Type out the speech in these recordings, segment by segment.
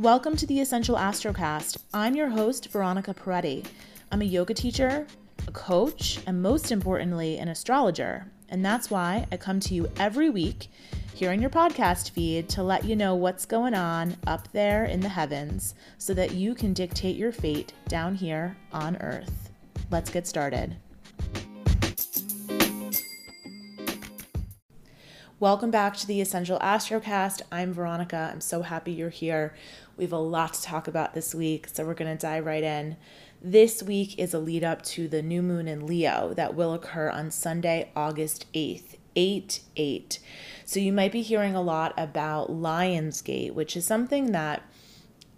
Welcome to the Essential Astrocast. I'm your host, Veronica Peretti. I'm a yoga teacher, a coach, and most importantly, an astrologer. And that's why I come to you every week here on your podcast feed to let you know what's going on up there in the heavens so that you can dictate your fate down here on Earth. Let's get started. Welcome back to the Essential Astrocast. I'm Veronica. I'm so happy you're here. We have a lot to talk about this week, so we're going to dive right in. This week is a lead up to the new moon in Leo that will occur on Sunday, August 8th, 8 8. So you might be hearing a lot about Lionsgate, which is something that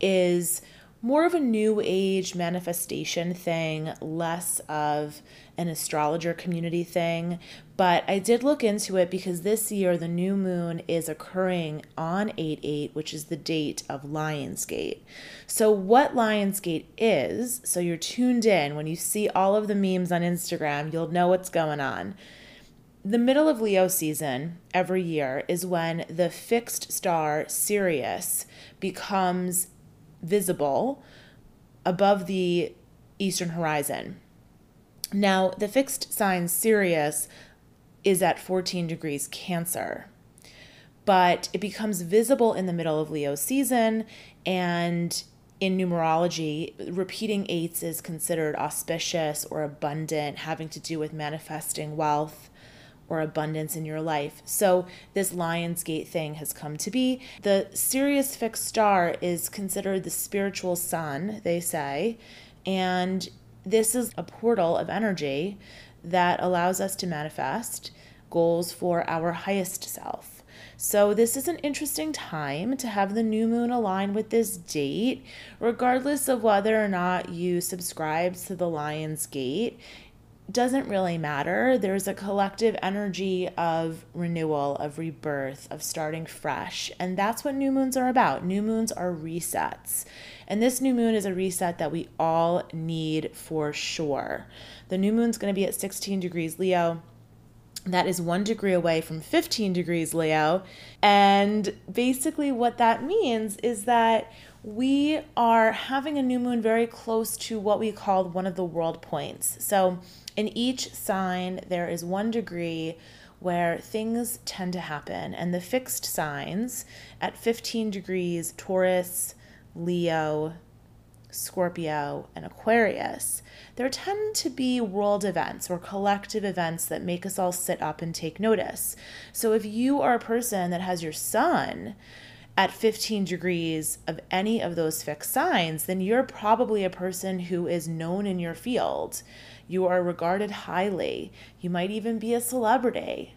is more of a new age manifestation thing, less of an astrologer community thing. But I did look into it because this year the new moon is occurring on 8 8, which is the date of Lionsgate. So, what Lionsgate is, so you're tuned in, when you see all of the memes on Instagram, you'll know what's going on. The middle of Leo season every year is when the fixed star Sirius becomes visible above the eastern horizon. Now, the fixed sign Sirius is at 14 degrees Cancer, but it becomes visible in the middle of Leo season. And in numerology, repeating eights is considered auspicious or abundant, having to do with manifesting wealth or abundance in your life. So, this Lionsgate thing has come to be. The Sirius fixed star is considered the spiritual sun, they say, and this is a portal of energy that allows us to manifest goals for our highest self. So, this is an interesting time to have the new moon align with this date, regardless of whether or not you subscribe to the Lion's Gate doesn't really matter. There's a collective energy of renewal, of rebirth, of starting fresh. And that's what new moons are about. New moons are resets. And this new moon is a reset that we all need for sure. The new moon's going to be at 16 degrees Leo. That is one degree away from 15 degrees Leo. And basically, what that means is that we are having a new moon very close to what we called one of the world points. So, in each sign, there is one degree where things tend to happen. And the fixed signs at 15 degrees Taurus, Leo, Scorpio, and Aquarius, there tend to be world events or collective events that make us all sit up and take notice. So if you are a person that has your sun, at 15 degrees of any of those fixed signs, then you're probably a person who is known in your field. You are regarded highly. You might even be a celebrity,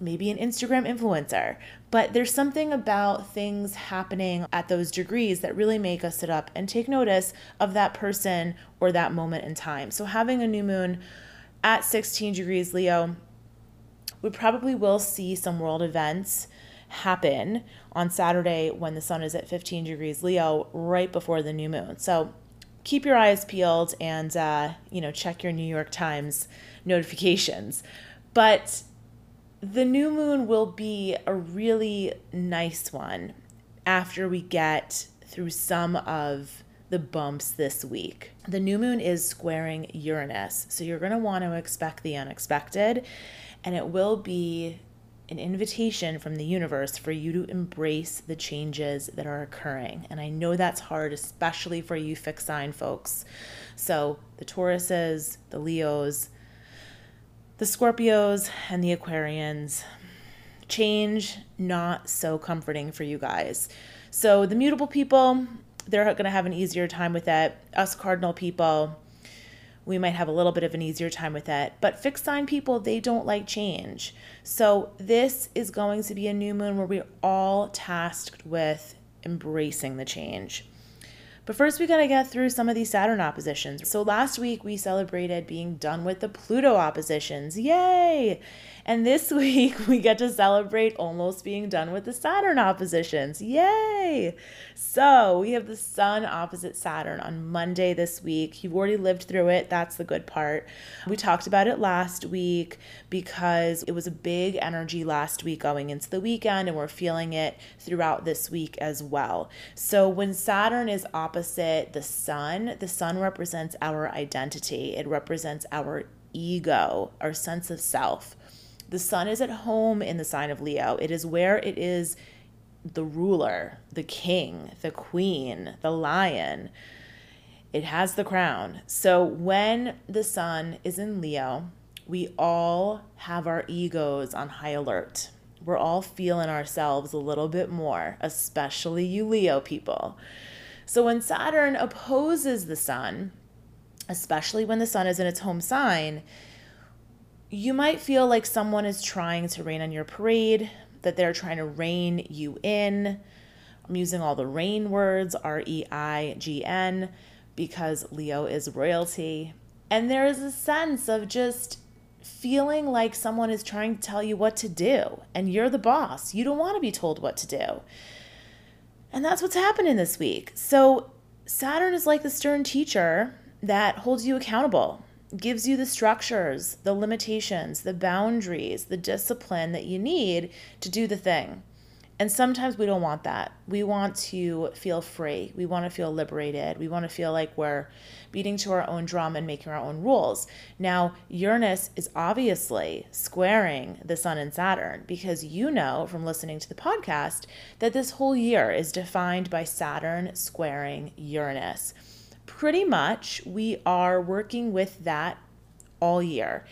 maybe an Instagram influencer. But there's something about things happening at those degrees that really make us sit up and take notice of that person or that moment in time. So having a new moon at 16 degrees Leo, we probably will see some world events happen on Saturday when the sun is at 15 degrees Leo right before the new moon. So keep your eyes peeled and uh, you know check your New York Times notifications. But the new moon will be a really nice one after we get through some of the bumps this week. The new moon is squaring Uranus, so you're going to want to expect the unexpected, and it will be an invitation from the universe for you to embrace the changes that are occurring. And I know that's hard, especially for you fixed sign folks. So, the Tauruses, the Leos, the Scorpios, and the Aquarians. Change not so comforting for you guys. So, the mutable people, they're going to have an easier time with it. Us cardinal people, we might have a little bit of an easier time with that. But fixed sign people, they don't like change. So this is going to be a new moon where we're all tasked with embracing the change. But first, we got to get through some of these Saturn oppositions. So last week, we celebrated being done with the Pluto oppositions. Yay! And this week we get to celebrate almost being done with the Saturn oppositions. Yay! So we have the Sun opposite Saturn on Monday this week. You've already lived through it. That's the good part. We talked about it last week because it was a big energy last week going into the weekend, and we're feeling it throughout this week as well. So when Saturn is opposite the Sun, the Sun represents our identity, it represents our ego, our sense of self. The sun is at home in the sign of Leo. It is where it is the ruler, the king, the queen, the lion. It has the crown. So when the sun is in Leo, we all have our egos on high alert. We're all feeling ourselves a little bit more, especially you Leo people. So when Saturn opposes the sun, especially when the sun is in its home sign, you might feel like someone is trying to rain on your parade, that they're trying to rein you in. I'm using all the rain words, R E I G N, because Leo is royalty. And there is a sense of just feeling like someone is trying to tell you what to do, and you're the boss. You don't want to be told what to do. And that's what's happening this week. So, Saturn is like the stern teacher that holds you accountable gives you the structures, the limitations, the boundaries, the discipline that you need to do the thing. And sometimes we don't want that. We want to feel free. We want to feel liberated. We want to feel like we're beating to our own drum and making our own rules. Now, Uranus is obviously squaring the Sun and Saturn because you know from listening to the podcast that this whole year is defined by Saturn squaring Uranus pretty much we are working with that all year.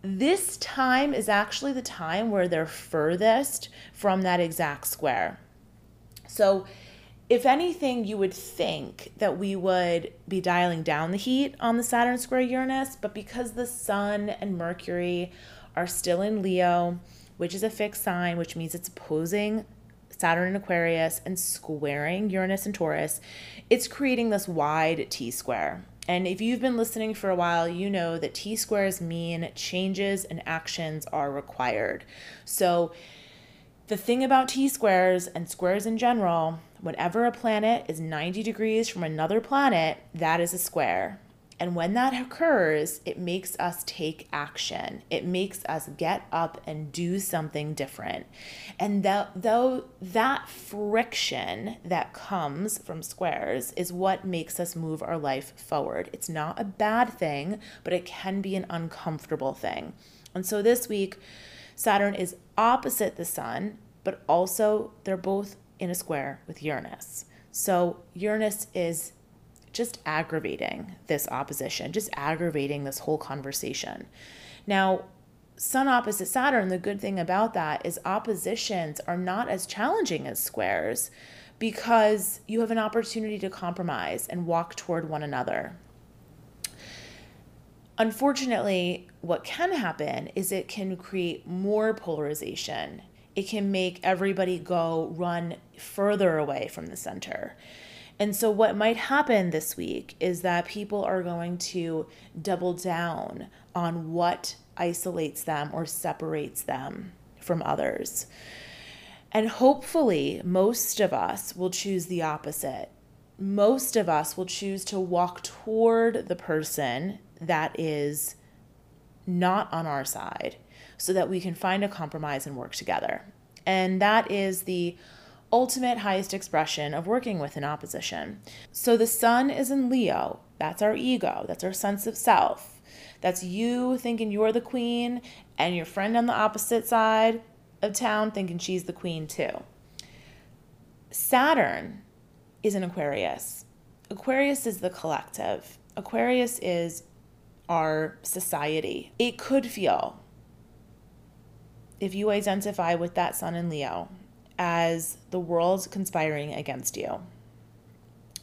This time is actually the time where they're furthest from that exact square. So, if anything, you would think that we would be dialing down the heat on the Saturn square Uranus, but because the Sun and Mercury are still in Leo, which is a fixed sign, which means it's opposing Saturn in Aquarius and squaring Uranus and Taurus, it's creating this wide T square. And if you've been listening for a while, you know that T squares mean changes and actions are required. So, the thing about T squares and squares in general, whenever a planet is 90 degrees from another planet, that is a square. And when that occurs, it makes us take action. It makes us get up and do something different. And that, though that friction that comes from squares is what makes us move our life forward. It's not a bad thing, but it can be an uncomfortable thing. And so this week, Saturn is opposite the sun, but also they're both in a square with Uranus. So Uranus is just aggravating this opposition, just aggravating this whole conversation. Now, Sun opposite Saturn, the good thing about that is oppositions are not as challenging as squares because you have an opportunity to compromise and walk toward one another. Unfortunately, what can happen is it can create more polarization. It can make everybody go run further away from the center. And so, what might happen this week is that people are going to double down on what isolates them or separates them from others. And hopefully, most of us will choose the opposite. Most of us will choose to walk toward the person that is not on our side so that we can find a compromise and work together. And that is the ultimate highest expression of working with an opposition. So the sun is in Leo. That's our ego, that's our sense of self. That's you thinking you're the queen, and your friend on the opposite side of town thinking she's the queen too. Saturn is an Aquarius. Aquarius is the collective. Aquarius is our society. It could feel, if you identify with that sun in Leo, as the world conspiring against you.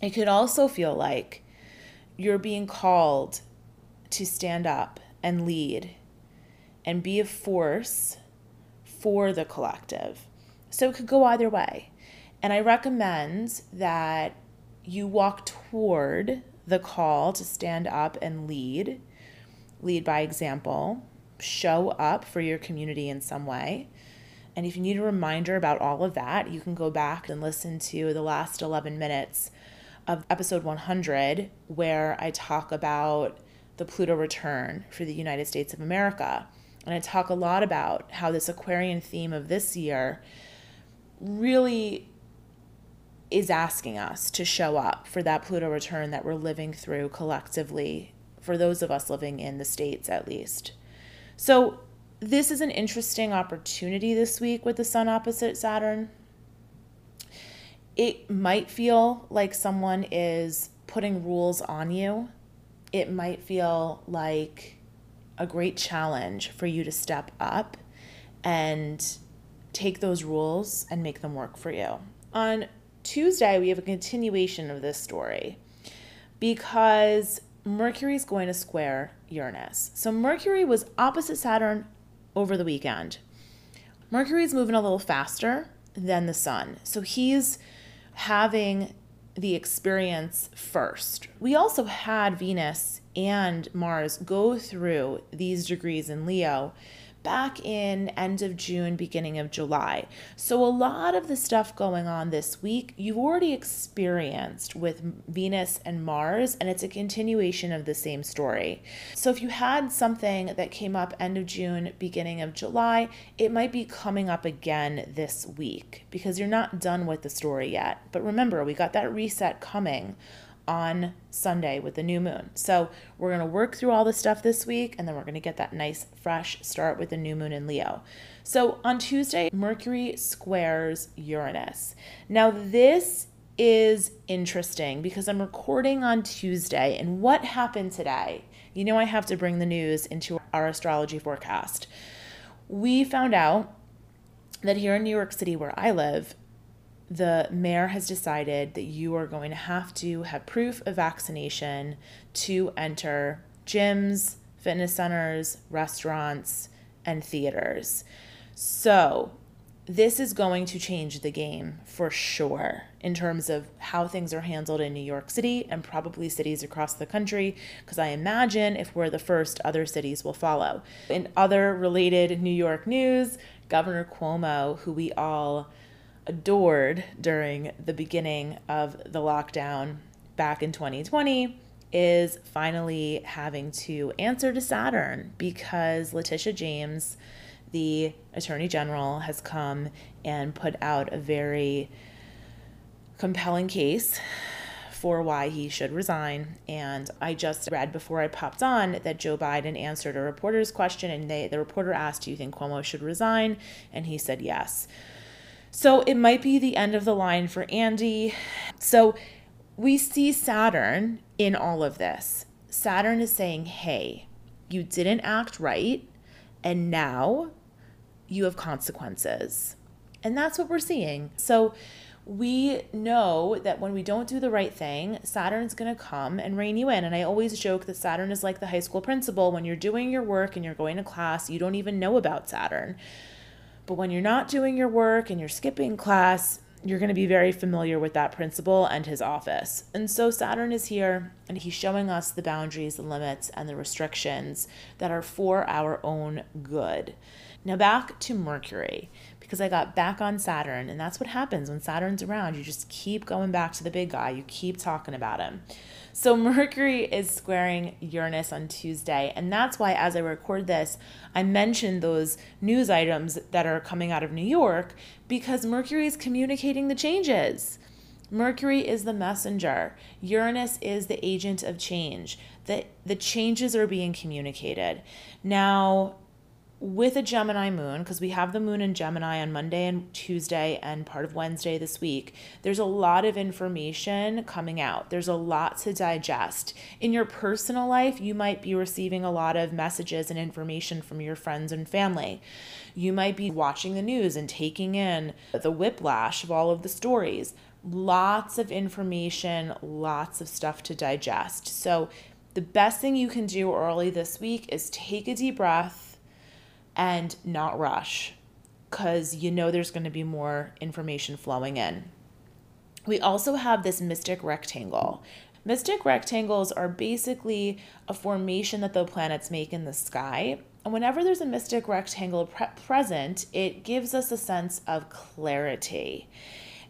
It could also feel like you're being called to stand up and lead and be a force for the collective. So it could go either way. And I recommend that you walk toward the call to stand up and lead, lead by example, show up for your community in some way. And if you need a reminder about all of that, you can go back and listen to the last 11 minutes of episode 100, where I talk about the Pluto return for the United States of America. And I talk a lot about how this Aquarian theme of this year really is asking us to show up for that Pluto return that we're living through collectively, for those of us living in the States at least. So, this is an interesting opportunity this week with the Sun opposite Saturn. It might feel like someone is putting rules on you. It might feel like a great challenge for you to step up and take those rules and make them work for you. On Tuesday, we have a continuation of this story because Mercury is going to square Uranus. So Mercury was opposite Saturn over the weekend. Mercury is moving a little faster than the sun. So he's having the experience first. We also had Venus and Mars go through these degrees in Leo back in end of June, beginning of July. So a lot of the stuff going on this week, you've already experienced with Venus and Mars, and it's a continuation of the same story. So if you had something that came up end of June, beginning of July, it might be coming up again this week because you're not done with the story yet. But remember, we got that reset coming on Sunday with the new moon. So we're going to work through all the stuff this week and then we're going to get that nice fresh start with the new moon in Leo. So on Tuesday, Mercury squares Uranus. Now, this is interesting because I'm recording on Tuesday and what happened today? You know, I have to bring the news into our astrology forecast. We found out that here in New York City, where I live, the mayor has decided that you are going to have to have proof of vaccination to enter gyms, fitness centers, restaurants, and theaters. So, this is going to change the game for sure in terms of how things are handled in New York City and probably cities across the country, because I imagine if we're the first, other cities will follow. In other related New York news, Governor Cuomo, who we all adored during the beginning of the lockdown back in 2020 is finally having to answer to Saturn because Letitia James, the Attorney General, has come and put out a very compelling case for why he should resign. And I just read before I popped on that Joe Biden answered a reporter's question, and they, the reporter asked, Do you think Cuomo should resign? And he said yes. So it might be the end of the line for Andy. So we see Saturn in all of this. Saturn is saying, hey, you didn't act right, and now you have consequences. And that's what we're seeing. So we know that when we don't do the right thing, Saturn's going to come and rein you in. And I always joke that Saturn is like the high school principal. When you're doing your work and you're going to class, you don't even know about Saturn. But when you're not doing your work and you're skipping class, you're going to be very familiar with that principal and his office. And so Saturn is here and he's showing us the boundaries, the limits, and the restrictions that are for our own good. Now back to Mercury, because I got back on Saturn, and that's what happens when Saturn's around. You just keep going back to the big guy, you keep talking about him. So Mercury is squaring Uranus on Tuesday, and that's why as I record this, I mentioned those news items that are coming out of New York because Mercury is communicating the changes. Mercury is the messenger. Uranus is the agent of change. The, the changes are being communicated. Now, with a Gemini moon, because we have the moon in Gemini on Monday and Tuesday and part of Wednesday this week, there's a lot of information coming out. There's a lot to digest. In your personal life, you might be receiving a lot of messages and information from your friends and family. You might be watching the news and taking in the whiplash of all of the stories. Lots of information, lots of stuff to digest. So, the best thing you can do early this week is take a deep breath and not rush because you know there's going to be more information flowing in. We also have this mystic rectangle. Mystic rectangles are basically a formation that the planets make in the sky. And whenever there's a mystic rectangle pre- present, it gives us a sense of clarity.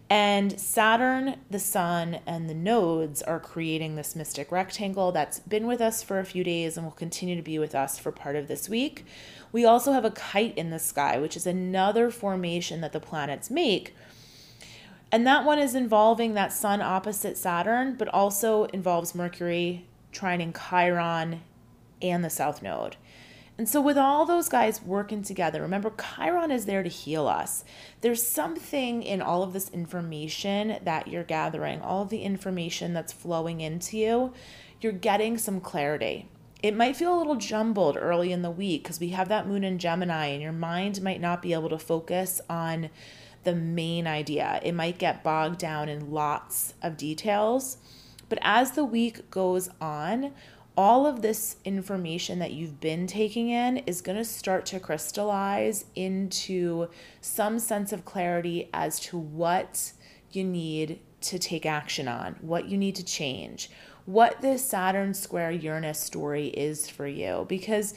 And Saturn, the Sun, and the nodes are creating this mystic rectangle that's been with us for a few days and will continue to be with us for part of this week. We also have a kite in the sky, which is another formation that the planets make. And that one is involving that Sun opposite Saturn, but also involves Mercury, trining Chiron, and the South Node. And so, with all those guys working together, remember, Chiron is there to heal us. There's something in all of this information that you're gathering, all of the information that's flowing into you, you're getting some clarity. It might feel a little jumbled early in the week because we have that moon in Gemini, and your mind might not be able to focus on the main idea. It might get bogged down in lots of details. But as the week goes on, all of this information that you've been taking in is going to start to crystallize into some sense of clarity as to what you need to take action on, what you need to change, what this Saturn square Uranus story is for you. Because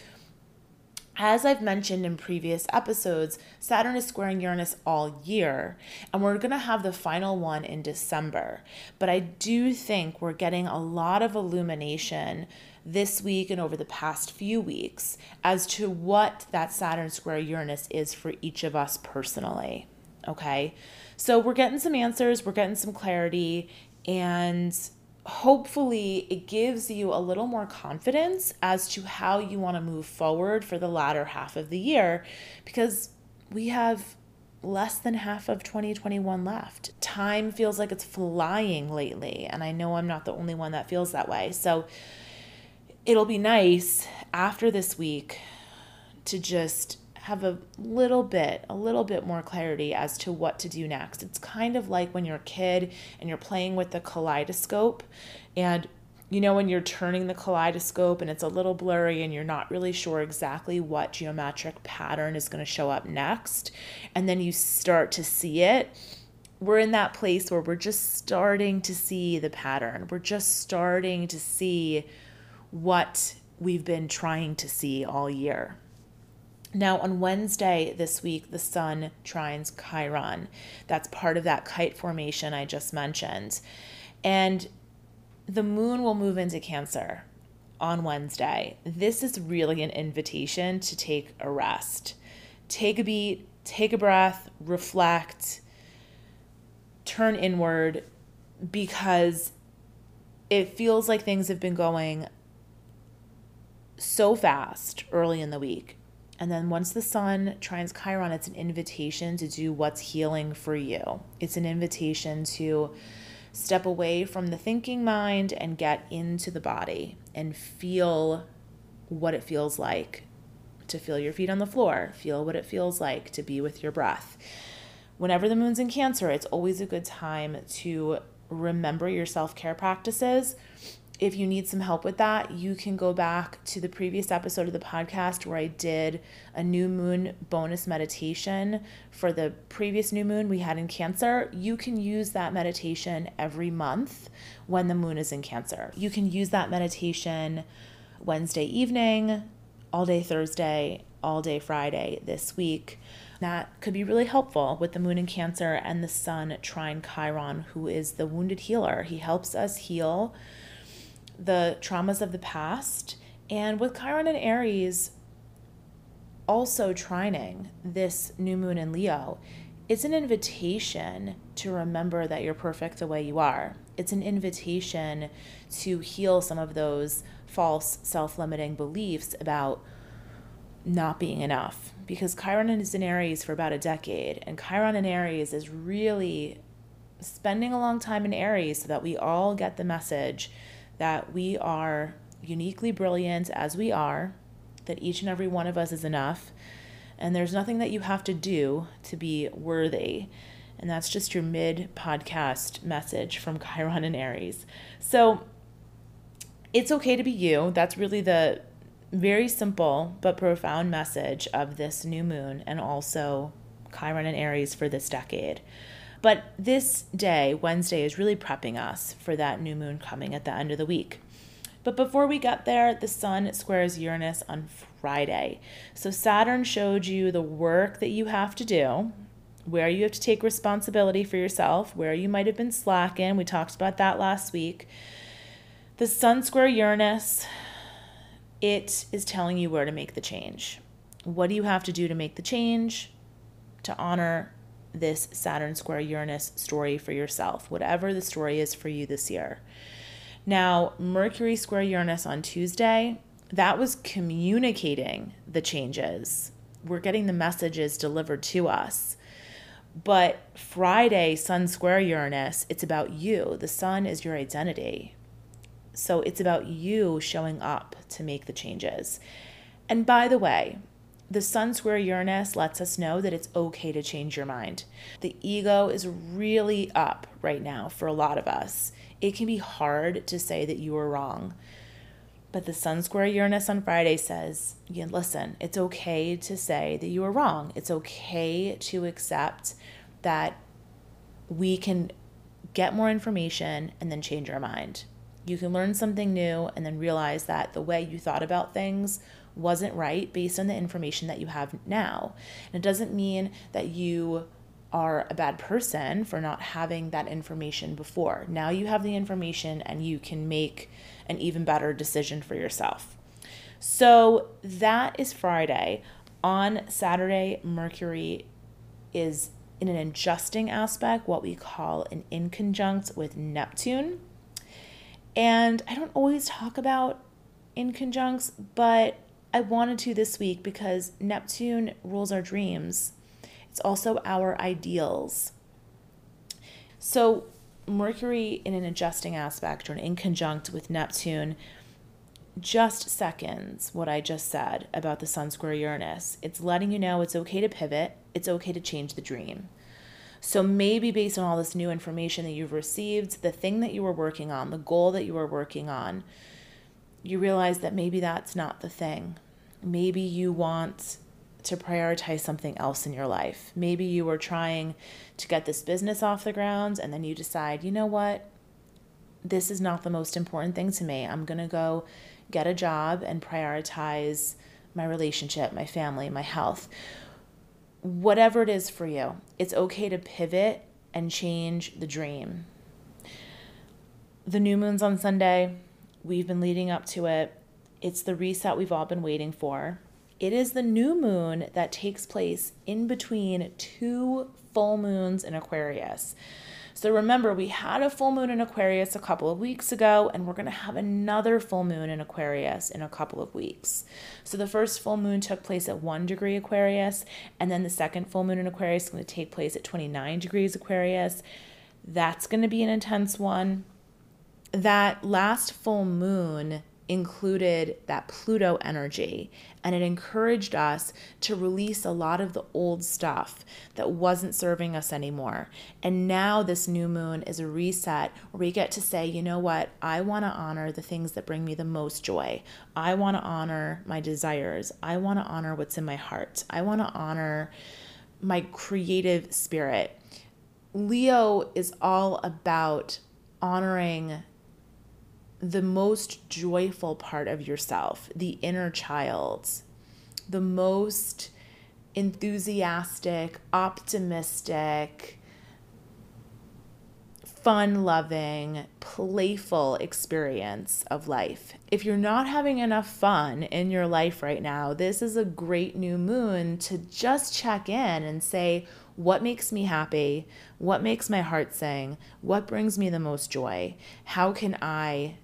as I've mentioned in previous episodes, Saturn is squaring Uranus all year, and we're going to have the final one in December. But I do think we're getting a lot of illumination this week and over the past few weeks as to what that Saturn square Uranus is for each of us personally. Okay, so we're getting some answers, we're getting some clarity, and hopefully it gives you a little more confidence as to how you want to move forward for the latter half of the year because we have less than half of 2021 left. Time feels like it's flying lately, and I know I'm not the only one that feels that way. So it'll be nice after this week to just have a little bit, a little bit more clarity as to what to do next. It's kind of like when you're a kid and you're playing with the kaleidoscope and you know when you're turning the kaleidoscope and it's a little blurry and you're not really sure exactly what geometric pattern is going to show up next and then you start to see it we're in that place where we're just starting to see the pattern we're just starting to see what we've been trying to see all year now, on Wednesday this week, the sun trines Chiron. That's part of that kite formation I just mentioned. And the moon will move into Cancer on Wednesday. This is really an invitation to take a rest. Take a beat, take a breath, reflect, turn inward because it feels like things have been going so fast early in the week and then once the sun trines Chiron, it's an invitation to do what's healing for you. It's an invitation to step away from the thinking mind and get into the body and feel what it feels like to feel your feet on the floor, feel what it feels like to be with your breath. Whenever the moon's in Cancer, it's always a good time to remember your self care practices if you need some help with that, you can go back to the previous episode of the podcast where I did a new moon bonus meditation for the previous new moon we had in Cancer. You can use that meditation every month when the moon is in Cancer. You can use that meditation Wednesday evening, all day Thursday, all day Friday this week. That could be really helpful with the moon in Cancer and the sun trine Chiron, who is the wounded healer. He helps us heal the traumas of the past. And with Chiron and Aries also trining this new moon in Leo, it's an invitation to remember that you're perfect the way you are. It's an invitation to heal some of those false self limiting beliefs about not being enough. Because Chiron is in Aries for about a decade, and Chiron in Aries is really spending a long time in Aries so that we all get the message that we are uniquely brilliant as we are, that each and every one of us is enough, and there's nothing that you have to do to be worthy. And that's just your mid podcast message from Chiron and Aries. So it's okay to be you. That's really the very simple but profound message of this new moon and also Chiron and Aries for this decade. But this day, Wednesday, is really prepping us for that new moon coming at the end of the week. But before we get there, the sun squares Uranus on Friday. So Saturn showed you the work that you have to do, where you have to take responsibility for yourself, where you might have been slacking. We talked about that last week. The sun square Uranus, it is telling you where to make the change. What do you have to do to make the change? To honor this Saturn square Uranus story for yourself, whatever the story is for you this year. Now, Mercury square Uranus on Tuesday, that was communicating the changes. We're getting the messages delivered to us. But Friday, Sun square Uranus, it's about you. The sun is your identity. So it's about you showing up to make the changes. And by the way, the Sun square Uranus lets us know that it's okay to change your mind. The ego is really up right now for a lot of us. It can be hard to say that you were wrong. But the Sun square Uranus on Friday says, yeah, listen, it's okay to say that you were wrong. It's okay to accept that we can get more information and then change our mind. You can learn something new and then realize that the way you thought about things wasn't right based on the information that you have now. And it doesn't mean that you are a bad person for not having that information before. Now you have the information and you can make an even better decision for yourself. So that is Friday. On Saturday, Mercury is in an adjusting aspect, what we call an inconjunct with Neptune. And I don't always talk about inconjuncts, but I wanted to this week because Neptune rules our dreams. It's also our ideals. So, Mercury in an adjusting aspect or an inconjunct with Neptune just seconds what I just said about the Sun square Uranus. It's letting you know it's okay to pivot, it's okay to change the dream. So maybe based on all this new information that you've received, the thing that you were working on, the goal that you were working on, you realize that maybe that's not the thing. Maybe you want to prioritize something else in your life. Maybe you were trying to get this business off the ground and then you decide, you know what? This is not the most important thing to me. I'm going to go get a job and prioritize my relationship, my family, my health. Whatever it is for you, it's okay to pivot and change the dream. The new moon's on Sunday. We've been leading up to it. It's the reset we've all been waiting for. It is the new moon that takes place in between two full moons in Aquarius. So remember, we had a full moon in Aquarius a couple of weeks ago, and we're going to have another full moon in Aquarius in a couple of weeks. So the first full moon took place at 1 degree Aquarius, and then the second full moon in Aquarius is going to take place at 29 degrees Aquarius. That's going to be an intense one. That last full moon included that Pluto energy and it encouraged us to release a lot of the old stuff that wasn't serving us anymore. And now this new moon is a reset where we get to say, you know what, I want to honor the things that bring me the most joy. I want to honor my desires. I want to honor what's in my heart. I want to honor my creative spirit. Leo is all about honoring the most joyful part of yourself, the inner child, the most enthusiastic, optimistic, fun loving, playful experience of life. If you're not having enough fun in your life right now, this is a great new moon to just check in and say, what makes me happy? What makes my heart sing? What brings me the most joy? How can I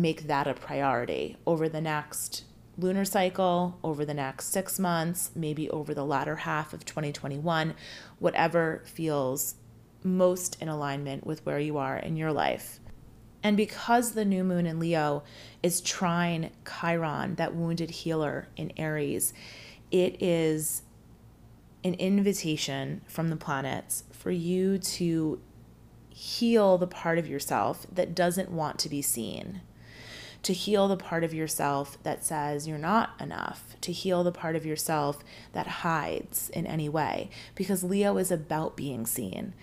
make that a priority over the next lunar cycle, over the next six months, maybe over the latter half of 2021, whatever feels most in alignment with where you are in your life. And because the new moon in Leo is trine Chiron, that wounded healer in Aries, it is an invitation from the planets for you to heal the part of yourself that doesn't want to be seen to heal the part of yourself that says you're not enough, to heal the part of yourself that hides in any way, because Leo is about being seen.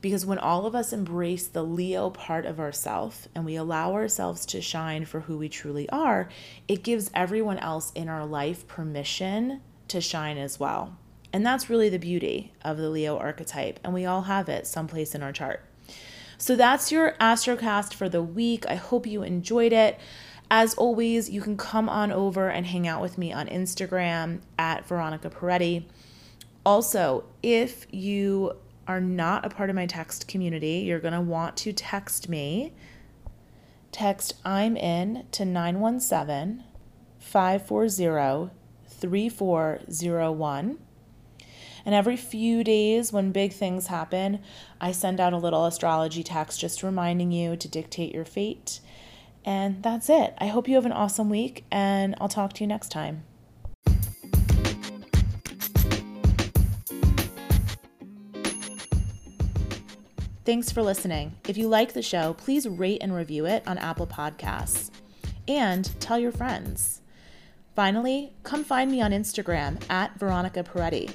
Because when all of us embrace the Leo part of ourself and we allow ourselves to shine for who we truly are, it gives everyone else in our life permission to shine as well. And that's really the beauty of the Leo archetype. And we all have it someplace in our chart. So that's your Astrocast for the week. I hope you enjoyed it. As always, you can come on over and hang out with me on Instagram at Veronica Peretti. Also, if you are not a part of my text community, you're going to want to text me. Text I'm in to 917 540 3401. And every few days, when big things happen, I send out a little astrology text just reminding you to dictate your fate. And that's it. I hope you have an awesome week, and I'll talk to you next time. Thanks for listening. If you like the show, please rate and review it on Apple Podcasts. And tell your friends. Finally, come find me on Instagram at Veronica Peretti.